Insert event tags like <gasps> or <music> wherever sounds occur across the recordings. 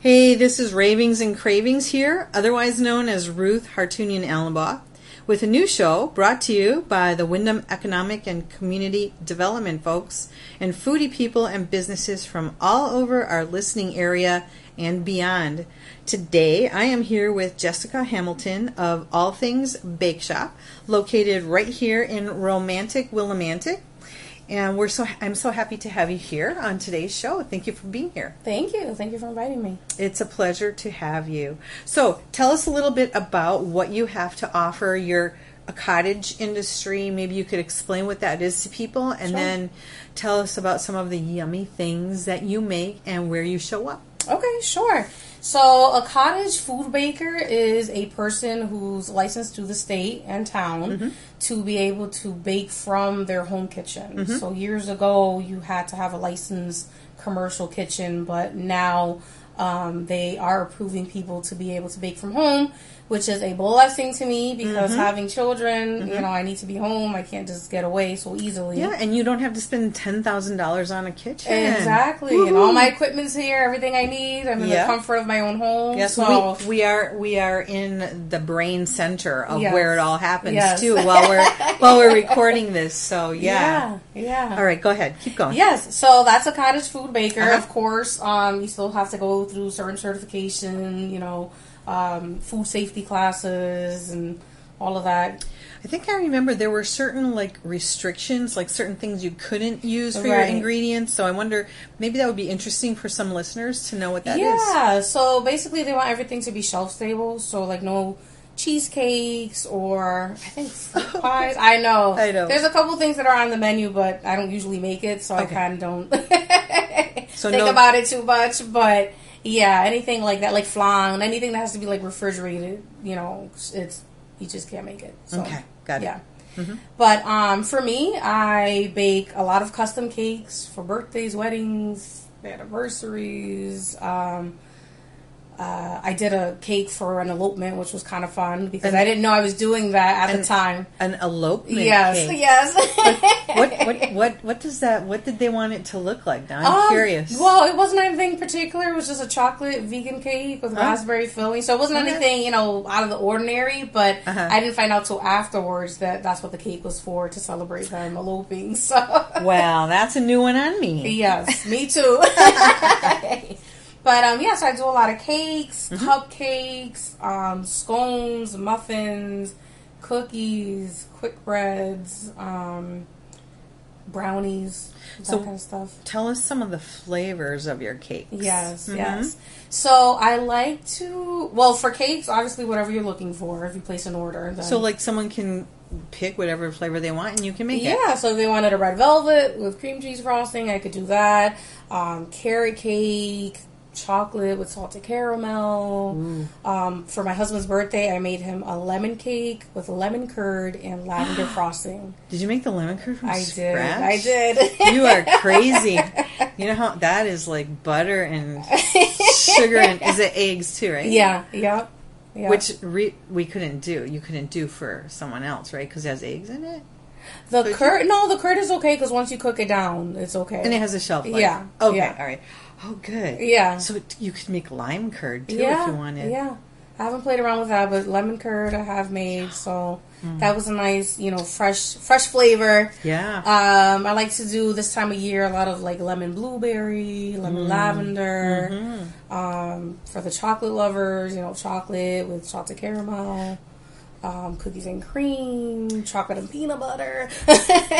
Hey, this is Ravings and Cravings here, otherwise known as Ruth Hartunian Allenbaugh, with a new show brought to you by the Windham Economic and Community Development folks and foodie people and businesses from all over our listening area and beyond. Today, I am here with Jessica Hamilton of All Things Bake Shop, located right here in romantic Willimantic. And we're so I'm so happy to have you here on today's show. Thank you for being here. Thank you. Thank you for inviting me. It's a pleasure to have you. So, tell us a little bit about what you have to offer. You're a cottage industry. Maybe you could explain what that is to people and Sure. then tell us about some of the yummy things that you make and where you show up. Okay, sure. So, a cottage food baker is a person who's licensed to the state and town to be able to bake from their home kitchen. So, years ago, you had to have a licensed commercial kitchen, but now um, they are approving people to be able to bake from home, which is a blessing to me because having children, you know, I need to be home. I can't just get away so easily. Yeah, and you don't have to spend $10,000 on a kitchen. Exactly, and all my equipment's here. Everything I need. I'm in Yeah. the comfort of my own home. Yes, so we, we are we are in the brain center of Yes. where it all happens Yes. too while we're <laughs> while we're recording this. So yeah. yeah, yeah. All right, go ahead. Keep going. Yes, so that's a cottage food baker. Uh-huh. Of course, um, you still have to go through certain certification, you know, um, food safety classes and all of that. I think I remember there were certain like restrictions, like certain things you couldn't use for your ingredients. So I wonder maybe that would be interesting for some listeners to know what that is. yeah, so basically they want everything to be shelf stable, so like no cheesecakes or I think fruit <laughs> pies. I know. I know. There's a couple things that are on the menu, but I don't usually make it, so I kind of don't <laughs> So think no- about it too much. But yeah, anything like that, like flan, anything that has to be like refrigerated, you know, it's you just can't make it. So, Okay, got it. Yeah. But um, for me, I bake a lot of custom cakes for birthdays, weddings, anniversaries. Um, uh, I did a cake for an elopement, which was kind of fun because I didn't know I was doing that at the time. An elopement Yes, cake. yes. What what <laughs> what what does that? What did they want it to look like? Now I'm Um, curious. Well, it wasn't anything particular. It was just a chocolate vegan cake with raspberry filling. So it wasn't Okay. anything, you know, out of the ordinary. But Uh-huh. I didn't find out till afterwards that that's what the cake was for to celebrate them eloping. So Well, that's a new one on me. yes, me too. <laughs> <laughs> but um, yes, I do a lot of cakes, Mm-hmm. cupcakes, um, scones, muffins, cookies, quick breads, um, brownies, that So- kind of stuff. Tell us some of the flavors of your cakes. Yes, Mhm. yes. So I like to well for cakes, obviously whatever you're looking for. If you place an order, So like someone can pick whatever flavor they want and you can make it. yeah. So if they wanted a red velvet with cream cheese frosting, I could do that. Um, carrot cake, chocolate with salted caramel. Um, for my husband's birthday, I made him a lemon cake with lemon curd and lavender <gasps> frosting. Did you make the lemon curd from I did. I did. <laughs> You are crazy. you know how that is like butter and sugar and is it eggs too, right? yeah. Yep. Yep. Which re- we couldn't do. You couldn't do for someone else, right? Because it has eggs in it, the could curd? No, the curd is okay because once you cook it down, it's okay. and it has a shelf life. Yeah, Okay. yeah. All right. Oh, good. Yeah. So you could make lime curd too yeah, if you wanted. Yeah. I haven't played around with that, but lemon curd I have made, so Mm. that was a nice, you know, fresh fresh flavor. Yeah. Um, I like to do this time of year a lot of like lemon blueberry, lemon Mm. lavender. Mm-hmm. Um, for the chocolate lovers, you know, chocolate with chocolate caramel, um, cookies and cream, chocolate and peanut butter.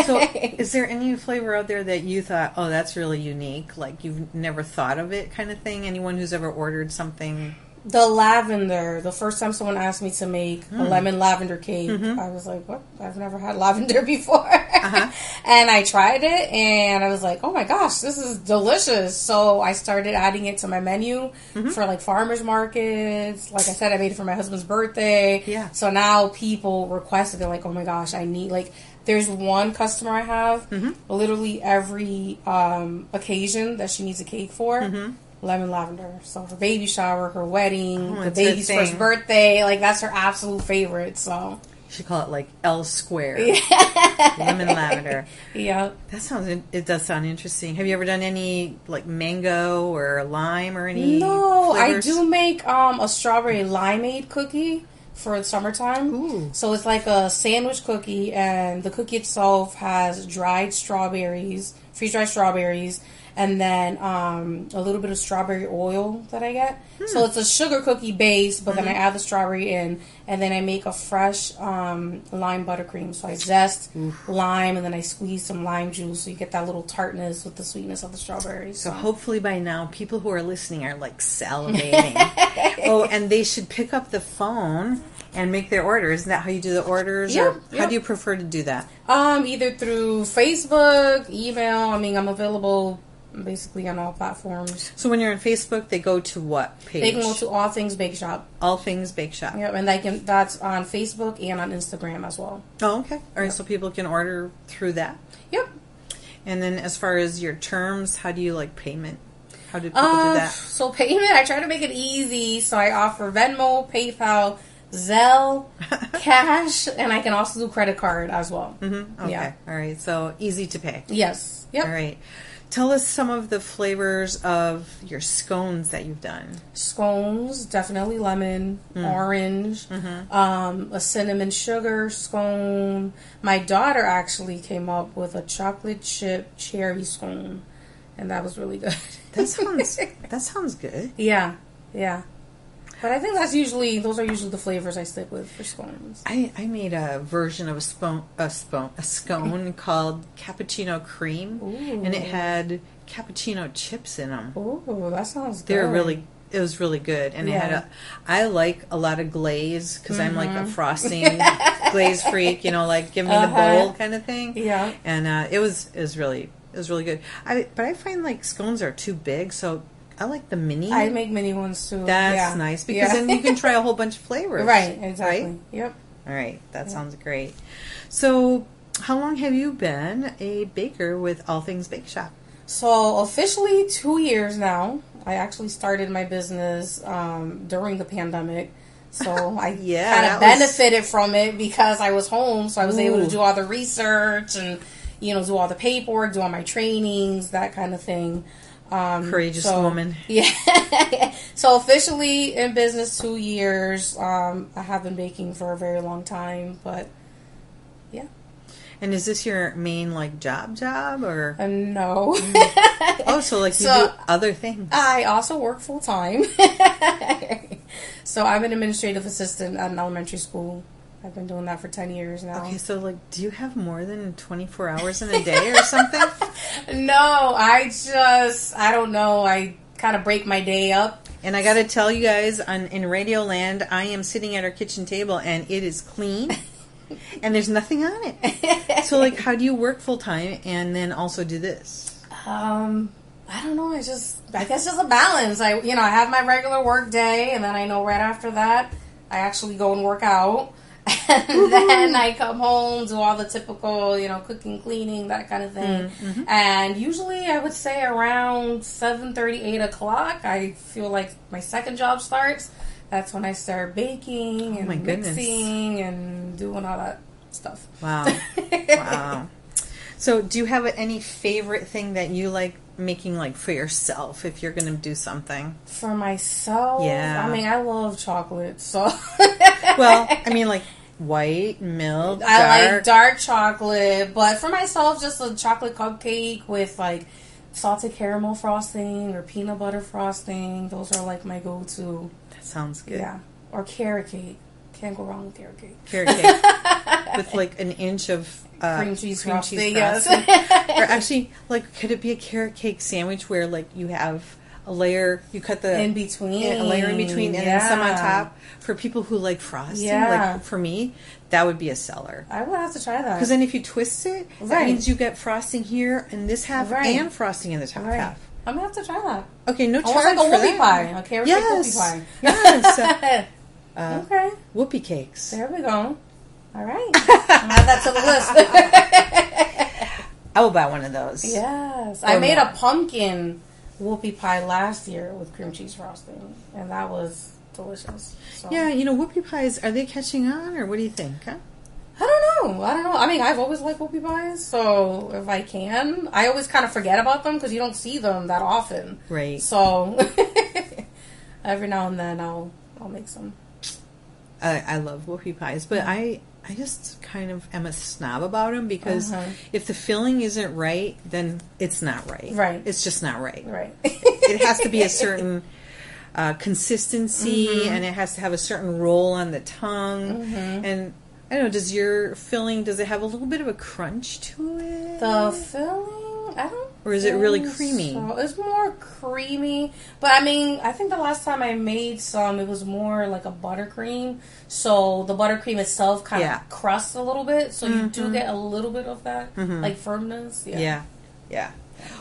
So, <laughs> is there any flavor out there that you thought, oh, that's really unique? Like you've never thought of it, kind of thing? Anyone who's ever ordered something? The lavender. The first time someone asked me to make Hmm. a lemon lavender cake, Mm-hmm. I was like, "What? I've never had lavender <laughs> before." Uh-huh. <laughs> and I tried it, and I was like, "Oh my gosh, this is delicious!" So I started adding it to my menu Mm-hmm. for like farmers markets. Like I said, I made it for my husband's birthday. Yeah. So now people request it. They're like, "Oh my gosh, I need like." There's one customer I have, Mm-hmm. literally every um, occasion that she needs a cake for, Mm-hmm. Lemon lavender. So her baby shower, her wedding, Oh, the baby's first birthday, like that's her absolute favorite. So she call it like L square. <laughs> Lemon lavender. Yeah. That sounds. It does sound interesting. Have you ever done any like mango or lime or any? No, flavors? I do make um a strawberry limeade cookie for the summertime. Ooh. So it's like a sandwich cookie, and the cookie itself has dried strawberries, freeze dried strawberries, and then um, a little bit of strawberry oil that I get. Hmm. So it's a sugar cookie base, but Mm-hmm. then I add the strawberry in, and then I make a fresh um, lime buttercream. So I zest lime, and then I squeeze some lime juice, so you get that little tartness with the sweetness of the strawberries. So hopefully by now, people who are listening are like salivating. <laughs> oh, and they should pick up the phone and make their orders. Isn't that how you do the orders? Yeah, or how yeah. do you prefer to do that? Um, either through Facebook, email. I mean, I'm available basically on all platforms. So when you're on Facebook, they go to what page? They can go to All Things Bake Shop. All Things Bake Shop. Yep, and they can. That's on Facebook and on Instagram as well. Oh, okay. All right, so people can order through that. Yep. And then as far as your terms, how do you like payment? How do people Uh, do that? So payment, I try to make it easy. So I offer Venmo, PayPal, Zelle, <laughs> cash, and I can also do credit card as well. Mm-hmm. Okay. Yeah. All right. So easy to pay. Yes. Yep. All right. Tell us some of the flavors of your scones that you've done. Scones, definitely lemon, Mm. orange, Mm-hmm. um, a cinnamon sugar scone. My daughter actually came up with a chocolate chip cherry scone, and that was really good. That sounds <laughs> that sounds good. yeah, yeah. But I think that's usually those are usually the flavors I stick with for scones. I, I made a version of a spoon a spoon a scone <laughs> called cappuccino cream, Ooh. and it had cappuccino chips in them. Oh, that sounds. Good. They're good. really it was really good, and it had a. I like a lot of glaze because I'm like a Mm-hmm. frosting <laughs> glaze freak. You know, like give me the Uh-huh. bowl kind of thing. Yeah. and uh, it was it was really it was really good. I but I find like scones are too big, so I like the mini. I make mini ones too. That's yeah. nice because Yeah. then you can <laughs> try a whole bunch of flavors. right, exactly. Right? Yep. All right, that sounds great. So, how long have you been a baker with All Things Bake Shop? So officially two years now. I actually started my business um, during the pandemic. So <laughs> I Yeah, kind of was- benefited from it because I was home. So I was able to do all the research and, you know, do all the paperwork, do all my trainings, that kind of thing. Um, Courageous so- woman. <laughs> Yeah. so officially in business two years. Um, I have been baking for a very long time, but yeah. And is this your main like job job or? Uh, no. Oh, so like you <laughs> So- do other things. I also work full time. <laughs> so I'm an administrative assistant at an elementary school. I've been doing that for 10 years now. Okay, so like, do you have more than twenty four hours in a day or something? <laughs> No, I just, I don't know. I kind of break my day up. And I got to tell you guys, on in Radio Land, I am sitting at our kitchen table and it is clean, <laughs> and there's nothing on it. So like, how do you work full time and then also do this? Um, I don't know. I just, I guess it's a balance. I, you know, I have my regular work day, and then I know right after that, I actually go and work out. And then I come home, do all the typical, you know, cooking, cleaning, that kind of thing. Mm, mm-hmm. And usually I would say around seven thirty, eight o'clock, I feel like my second job starts. That's when I start baking oh and my goodness. mixing and doing all that stuff. Wow, <laughs> wow. So, do you have any favorite thing that you like making, like for yourself, if you're going to do something? For myself, Yeah. I mean, I love chocolate, so Well, <laughs> I mean, like white milk, I like dark chocolate. But for myself, just a chocolate cupcake with like salted caramel frosting or peanut butter frosting. Those are like my go-to. that sounds good. Yeah, or carrot cake. Can't go wrong with carrot cake. Carrot cake <laughs> with like an inch of uh, Cream cheese frosting, frosting. yes. <laughs> or actually, like, could it be a carrot cake sandwich where like you have a layer, you cut the In between, a layer in between, and then some on top for people who like frosting. Yeah. Like for me, that would be a seller. I would have to try that. Because then if you twist it, that means you get frosting here and this half Right. and frosting in the top right. half. I'm gonna have to try that. Okay, no charge like a whoopie that. pie, carrot yes. whoopie pie. <laughs> Yes. <laughs> Uh, okay, whoopie cakes. there we go. All right, <laughs> add that to the list. I will buy one of those. Yes, Or I made more. a pumpkin whoopie pie last year with cream cheese frosting, and that was delicious. So. Yeah, you know, whoopie pies, are they catching on or what do you think? Huh? I don't know. I don't know. I mean, I've always liked whoopie pies, so if I can, I always kind of forget about them because you don't see them that often. Right. So <laughs> every now and then, I'll I'll make some. I, I love whoopie pies, but I I just kind of am a snob about them because Uh-huh. if the filling isn't right, then it's not right. Right. It's just not right. Right. It has to be a certain uh, consistency, Mm-hmm. and it has to have a certain roll on the tongue. And I don't know. Does your filling does it have a little bit of a crunch to it? The filling, I don't. Or is it really creamy? so. It's more creamy, but I mean, I think the last time I made some, it was more like a buttercream. So the buttercream itself kind Yeah. of crusts a little bit, so you do get a little bit of that like firmness. Yeah. yeah, yeah.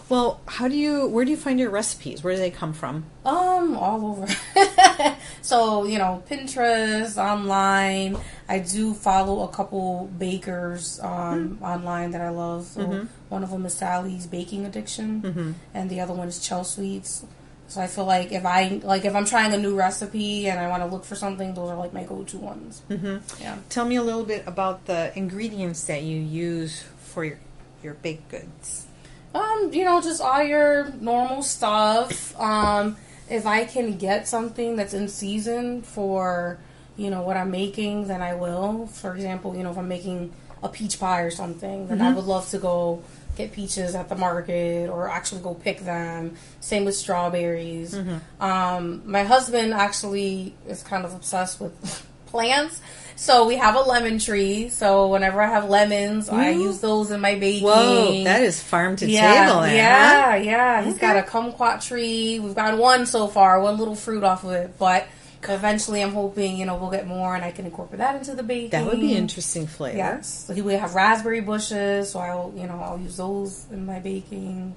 Well, how do you? Where do you find your recipes? Where do they come from? Um, all over. <laughs> so, you know, Pinterest, online. I do follow a couple bakers um, online that I love. So one of them is Sally's Baking Addiction, and the other one is Chelsweets. So I feel like if I like if I'm trying a new recipe and I want to look for something, those are like my go-to ones. Mm-hmm. Yeah. Tell me a little bit about the ingredients that you use for your your baked goods. Um, you know, just all your normal stuff. Um, if I can get something that's in season for, you know, what I'm making, then I will. For example, you know, if I'm making a peach pie or something, then I mm-hmm. would love to go get peaches at the market or actually go pick them. Same with strawberries. Mm-hmm. Um, my husband actually is kind of obsessed with <laughs> plants. So we have a lemon tree. So whenever I have lemons, I use those in my baking. Whoa, that is farm to Yeah, table. Then, yeah, huh? yeah. He's got a kumquat tree. We've got one so far, one little fruit off of it, but eventually I'm hoping, you know, we'll get more and I can incorporate that into the baking. That would be interesting flavor. Yes. So he we have raspberry bushes, so I'll, you know, I'll use those in my baking.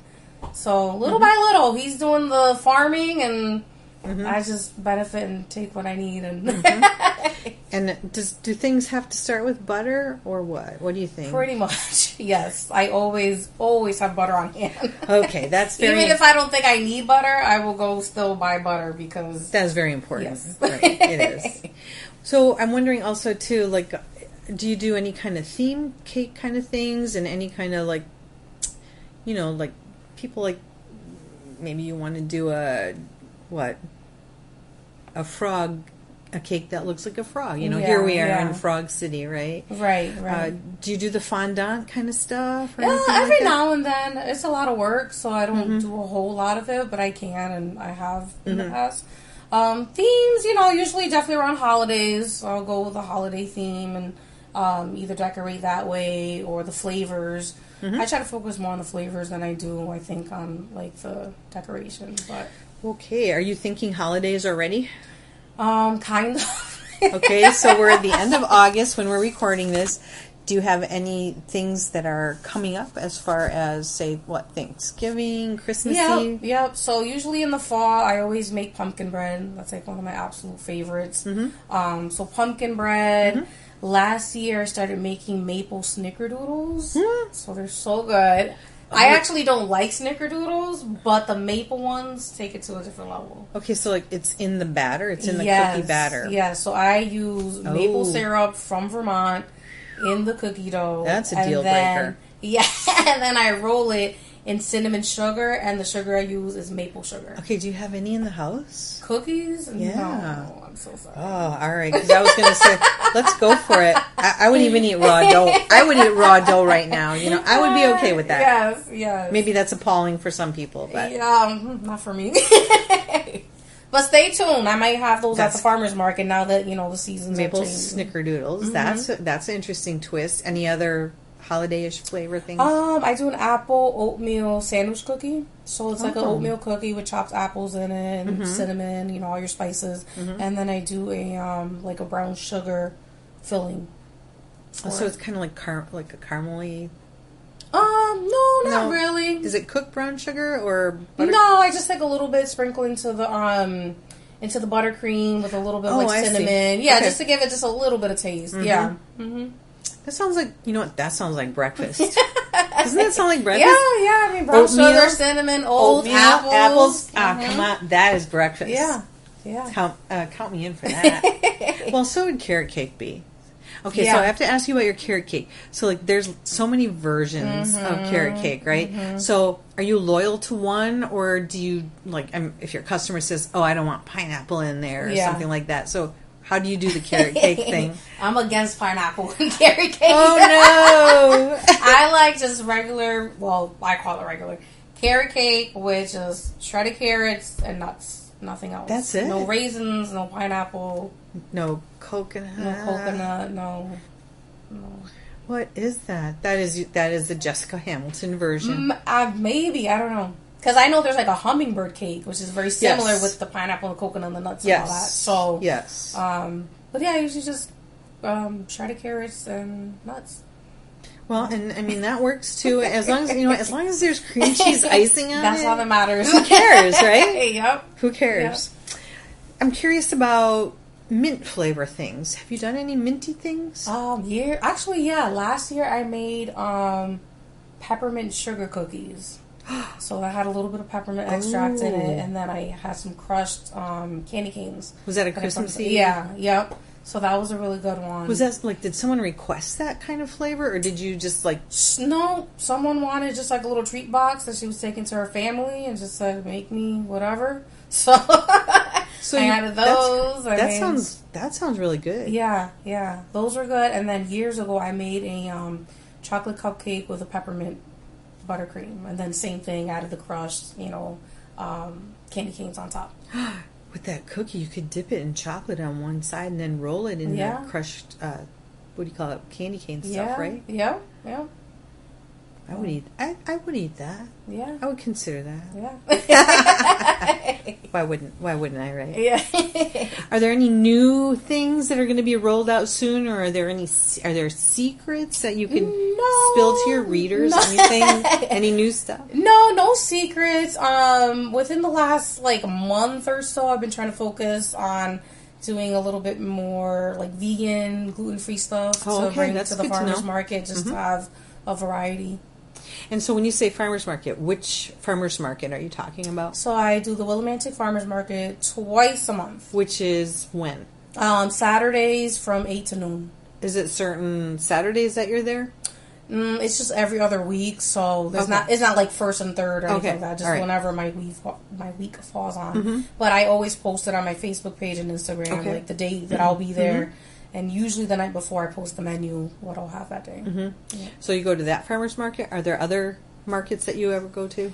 So little Mm-hmm. by little, he's doing the farming and I just benefit and take what I need and Mm-hmm. <laughs> <laughs> And does do things have to start with butter or what? What do you think? pretty much, <laughs> yes. I always, always have butter on hand. <laughs> Okay, that's very Even if I don't think I need butter, I will go still buy butter because that is very important. Yes. Right, it is. So I'm wondering also too, like, do you do any kind of theme cake kind of things and any kind of like, you know, like people like maybe you want to do a what a frog a cake that looks like a frog. You know, Yeah, here we are yeah. in Frog City, right? right, Uh, right. do you do the fondant kind of stuff? Yeah, every like now and then it's a lot of work, so I don't Mm-hmm. do a whole lot of it, but I can and I have in Mm-hmm. the past. Um, themes, you know, usually definitely around holidays. I'll go with a holiday theme and um, either decorate that way or the flavors. Mm-hmm. I try to focus more on the flavors than I do, I think, on like the decoration. But Okay, are you thinking holidays already? Um, kind of. <laughs> Okay, so we're at the end of August when we're recording this. Do you have any things that are coming up as far as, say, what, Thanksgiving, Christmas Yep, Eve? yep. So usually in the fall, I always make pumpkin bread. That's like one of my absolute favorites. Mm-hmm. Um, so pumpkin bread. Last year, I started making maple snickerdoodles. Mm. So they're so good. I actually don't like snickerdoodles, but the maple ones take it to a different level. Okay, so like it's in the batter, it's in the yes, cookie batter. Yeah, so I use maple Oh. syrup from Vermont in the cookie dough. That's a deal then- breaker. <laughs> Yeah, and then I roll it in cinnamon sugar, and the sugar I use is maple sugar. Okay, do you have any in the house? Cookies? Yeah. No, I'm so sorry. Oh, all right. Because I was going to say, <laughs> let's go for it. I, I would even eat raw dough. I would eat raw dough right now. You know, I would be okay with that. Yes, yes. Maybe that's appalling for some people, but Yeah, um, not for me. <laughs> but stay tuned. I might have those at the farmer's market now that, you know, the seasons maple snickerdoodles. Mm-hmm. That's that's an interesting twist. Any other holiday-ish flavor things? Um, I do an apple oatmeal sandwich cookie. So it's like an Oh. oatmeal cookie with chopped apples in it, and cinnamon, you know, all your spices, and then I do a um like a brown sugar filling. Oh, so it. it's kind of like car- like a caramely. um no, not No. really. Is it cooked brown sugar or butter? No, I just take a little bit, sprinkle into the um into the buttercream with a little bit of Oh, like cinnamon. Yeah, Okay. just to give it just a little bit of taste. Yeah. Mm-hmm. That sounds like you know what? That sounds like breakfast. <laughs> Doesn't that sound like breakfast? yeah. Yeah. I mean, brown Oatmeal, sugar, cinnamon, old Oatmeal, apples. apples. Ah, Mhm. come on, that is breakfast. Yeah, yeah. Count uh, count me in for that. <laughs> well, so would carrot cake be. Okay, Yeah. so I have to ask you about your carrot cake. So, like, there's so many versions of Mm-hmm. carrot cake, right? So, are you loyal to one, or do you like? Um, if your customer says, "Oh, I don't want pineapple in there," or Yeah. something like that. So, how do you do the carrot <laughs> cake thing? I'm against pineapple <laughs> and carrot cake. Oh no! <laughs> I like just regular. Well, I call it regular carrot cake with just shredded carrots and nuts. Nothing else. That's it? No raisins. No pineapple. no coconut. No coconut. No. No. What is that? That is that is the Jessica Hamilton version. Mm, uh, maybe I don't know. Because I know there's like a hummingbird cake, which is very similar Yes. with the pineapple and coconut and the nuts yes. and all that. So, yes. um, but yeah, I usually just um, shredded carrots and nuts. well, and I mean that works too. As long as you know, as long as there's cream <laughs> cheese icing on That's it. all that matters. Who cares, <laughs> right? yep. Who cares? I'm curious about mint flavor things. Have you done any minty things? Um, year actually, yeah. Last year I made um peppermint sugar cookies. So I had a little bit of peppermint extract in it, and then I had some crushed um candy canes. Was that a that Christmas Eve? Yeah. Yep. So that was a really good one. Was that like? Did someone request that kind of flavor, or did you just like? No, someone wanted just like a little treat box that she was taking to her family, and just said, "Make me whatever." <laughs> So, So I you- added those. I That made- sounds. That sounds really good. Yeah, yeah, those are good. And then years ago, I made a um, chocolate cupcake with a peppermint buttercream, and then same thing, added the crushed, you know, um, candy canes on top. <gasps> With that cookie, you could dip it in chocolate on one side and then roll it in Yeah. that crushed. Uh, what do you call it? Candy cane stuff, yeah, right? Yeah, yeah, I would eat. I, I would eat that. yeah, I would consider that. yeah, <laughs> <laughs> Why wouldn't? Why wouldn't I? Right? yeah. Are there any new things that are going to be rolled out soon, or are there any? Are there secrets that you can No. spill to your readers? No. Anything? <laughs> Any new stuff? No, no secrets. Um, within the last like month or so, I've been trying to focus on doing a little bit more like vegan, gluten free stuff Oh, to okay, bring that's to the farmers market, just to have a variety. And so, when you say farmers market, which farmers market are you talking about? So I do the Willimantic Farmers Market twice a month. Which is when? Um, Saturdays from eight to noon. Is it certain Saturdays that you're there? Mm, it's just every other week, so there's Okay. not it's not like first and third or anything like that. Just right. whenever my week my week falls on. But I always post it on my Facebook page and Instagram, Okay. Mm-hmm. like the day that I'll be there, and usually the night before I post the menu, what I'll have that day. Mm-hmm. So you go to that farmers market. Are there other markets that you ever go to?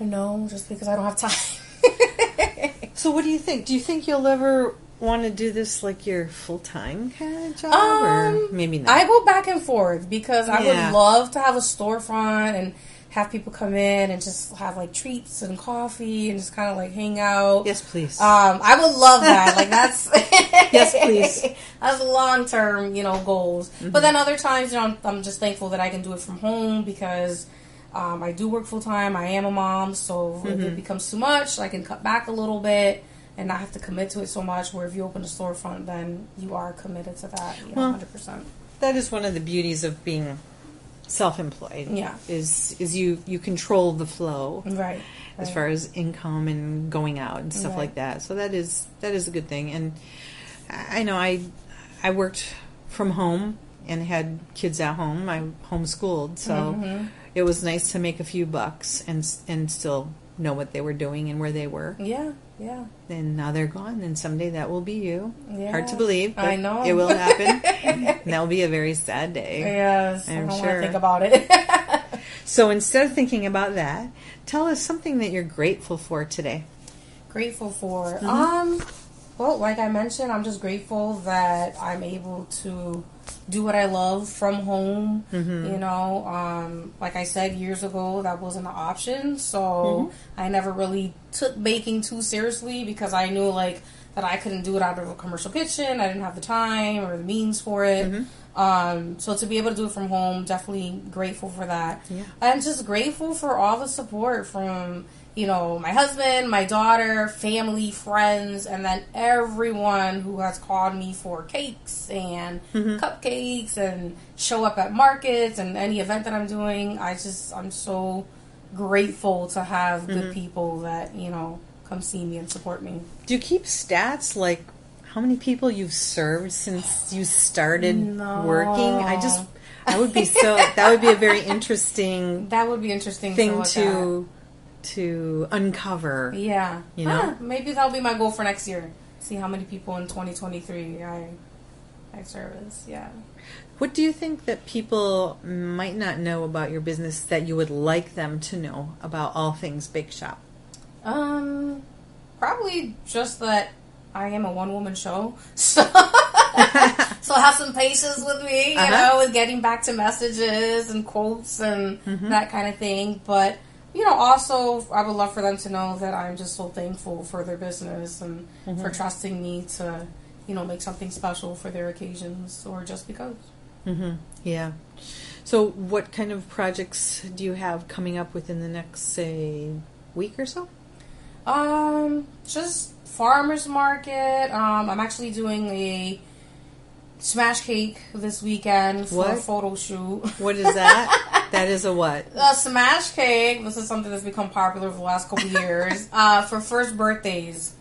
No, just because I don't have time. <laughs> So what do you think? Do you think you'll ever want to do this like your full time kind of job, or Um, maybe not? I go back and forth because I Yeah. would love to have a storefront and have people come in and just have like treats and coffee and just kind of like hang out. yes, please. Um, I would love that. like that's <laughs> Yes, please. Mm-hmm. <laughs> That's long term, you know, goals. But then other times, you know, I'm, I'm just thankful that I can do it from home because um, I do work full time. I am a mom, so if Mm-hmm. it becomes too much, I can cut back a little bit and not have to commit to it so much. Where if you open a storefront, then you are committed to that, you know, Well, hundred percent. that is one of the beauties of being self-employed. Yeah. is is you you control the flow Right. as far as income and going out and stuff Right. like that. So that is that is a good thing. And I I know I I worked from home and had kids at home. I homeschooled, so Mm-hmm. it was nice to make a few bucks and and still know what they were doing and where they were. Yeah. Yeah. And now they're gone, and someday that will be you. Yeah. Hard to believe, but I know. it will happen. <laughs> and that will be a very sad day. Yes. I'm I don't sure. want to think about it. <laughs> So instead of thinking about that, tell us something that you're grateful for today. grateful for? Mm-hmm. Um, well, like I mentioned, I'm just grateful that I'm able to do what I love from home. Mm-hmm. You know, um, like I said years ago, that wasn't an option, so Mm-hmm. I never really took baking too seriously because I knew like that I couldn't do it out of a commercial kitchen. I didn't have the time or the means for it. Mm-hmm. Um, so to be able to do it from home, definitely grateful for that. Yeah. I'm just grateful for all the support from, you know, my husband, my daughter, family, friends, and then everyone who has called me for cakes and mm-hmm. cupcakes and show up at markets and any event that I'm doing. I just, I'm so grateful to have good mm-hmm. people that, you know, come see me and support me. Do you keep stats like how many people you've served since you started No. working? I just, I would be <laughs> so. that would be a very interesting That would be interesting thing to to uncover. Yeah. You know? Huh, maybe that'll be my goal for next year. See how many people in 2023 I I service. Yeah. What do you think that people might not know about your business that you would like them to know about all things Bake Shop? Um, probably just that I am a one woman show, <laughs> so <laughs> so have some patience with me, you Uh-huh. know, with getting back to messages and quotes and Mm-hmm. that kind of thing. But you know, also I would love for them to know that I'm just so thankful for their business and Mm-hmm. for trusting me to, you know, make something special for their occasions or just because. Mm-hmm. Yeah. So, what kind of projects do you have coming up within the next, say, week or so? Um, just farmers market. Um, I'm actually doing a smash cake this weekend for a photo shoot. What is that? <laughs> that is a what? A smash cake. This is something that's become popular for the last couple <laughs> years. Uh, for first birthdays,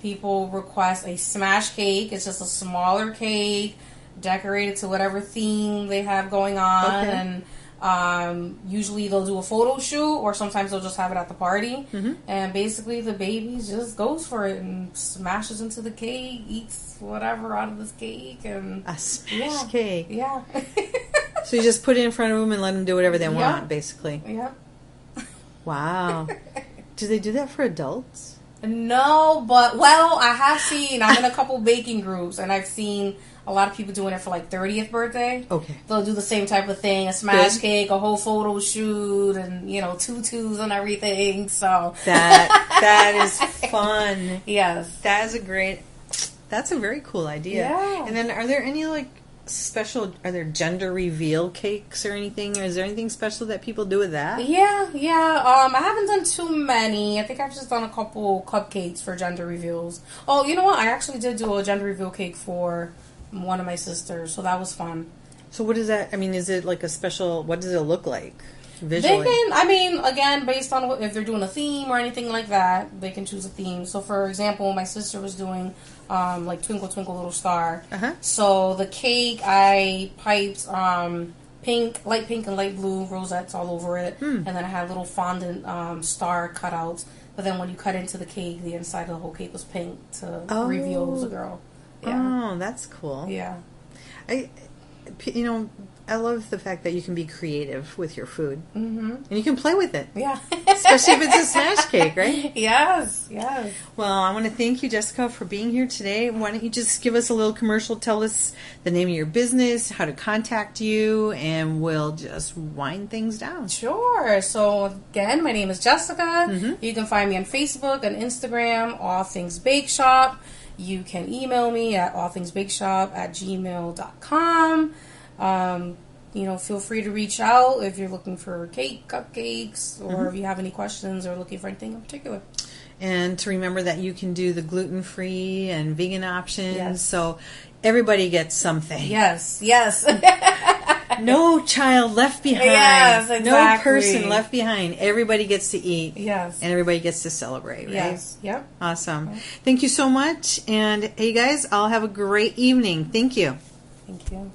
people request a smash cake. It's just a smaller cake, decorated to whatever theme they have going on, Okay. and um, usually they'll do a photo shoot, or sometimes they'll just have it at the party. Mhm. And basically, the baby just goes for it and smashes into the cake, eats whatever out of this cake, and A smash Yeah. cake. yeah, <laughs> So you just put it in front of them and let them do whatever they Yeah. want, basically. yeah. Wow. <laughs> do they do that for adults? No, but well, I have seen. I'm in a couple baking groups, and I've seen a lot of people doing it for like 30th birthday. Okay. They'll do the same type of thing: a smash Good. cake, a whole photo shoot, and you know tutus and everything. So That <laughs> that is fun. yes, That is a great. That's a very cool idea. Yeah. And then, are there any like special? Are there gender reveal cakes or anything? Or is there anything special that people do with that? yeah, yeah. Um, I haven't done too many. I think I've just done a couple cupcakes for gender reveals. Oh, you know what? I actually did do a gender reveal cake for one of my sisters, so that was fun. So what is that? I mean, is it like a special? What does it look like They can, I mean, again, based on what, if they're doing a theme or anything like that, they can choose a theme. So, for example, my sister was doing um, like Twinkle Twinkle Little Star. Uh-huh. So the cake, I piped um, pink, light pink and light blue rosettes all over it, Hmm. and then I had little fondant um, star cutouts. But then when you cut into the cake, the inside of the whole cake was pink to Oh. reveal it was a girl. Yeah, Oh, that's cool. yeah, I, you know, I love the fact that you can be creative with your food mm-hmm. and you can play with it, yeah. especially if it's a smash cake, right? <laughs> Yes, yes. Well, I want to thank you, Jessica, for being here today. Why don't you just give us a little commercial? Tell us the name of your business, how to contact you, and we'll just wind things down. Sure. So again, my name is Jessica. Mhm. You can find me on Facebook and Instagram, All Things Bake Shop. You can email me at allthingsbakeshop at gmail.com. Um, you know, feel free to reach out if you're looking for cake, cupcakes, or if you have any questions or looking for anything in particular. And to remember that you can do the gluten free and vegan options, Yes. so everybody gets something. Yes, yes. <laughs> <laughs> No child left behind. Yes, exactly. No person left behind. Everybody gets to eat. yes. And everybody gets to celebrate, right? Yes. Yep. Awesome. Thank you so much. And hey, guys, I'll have a great evening. Thank you. Thank you.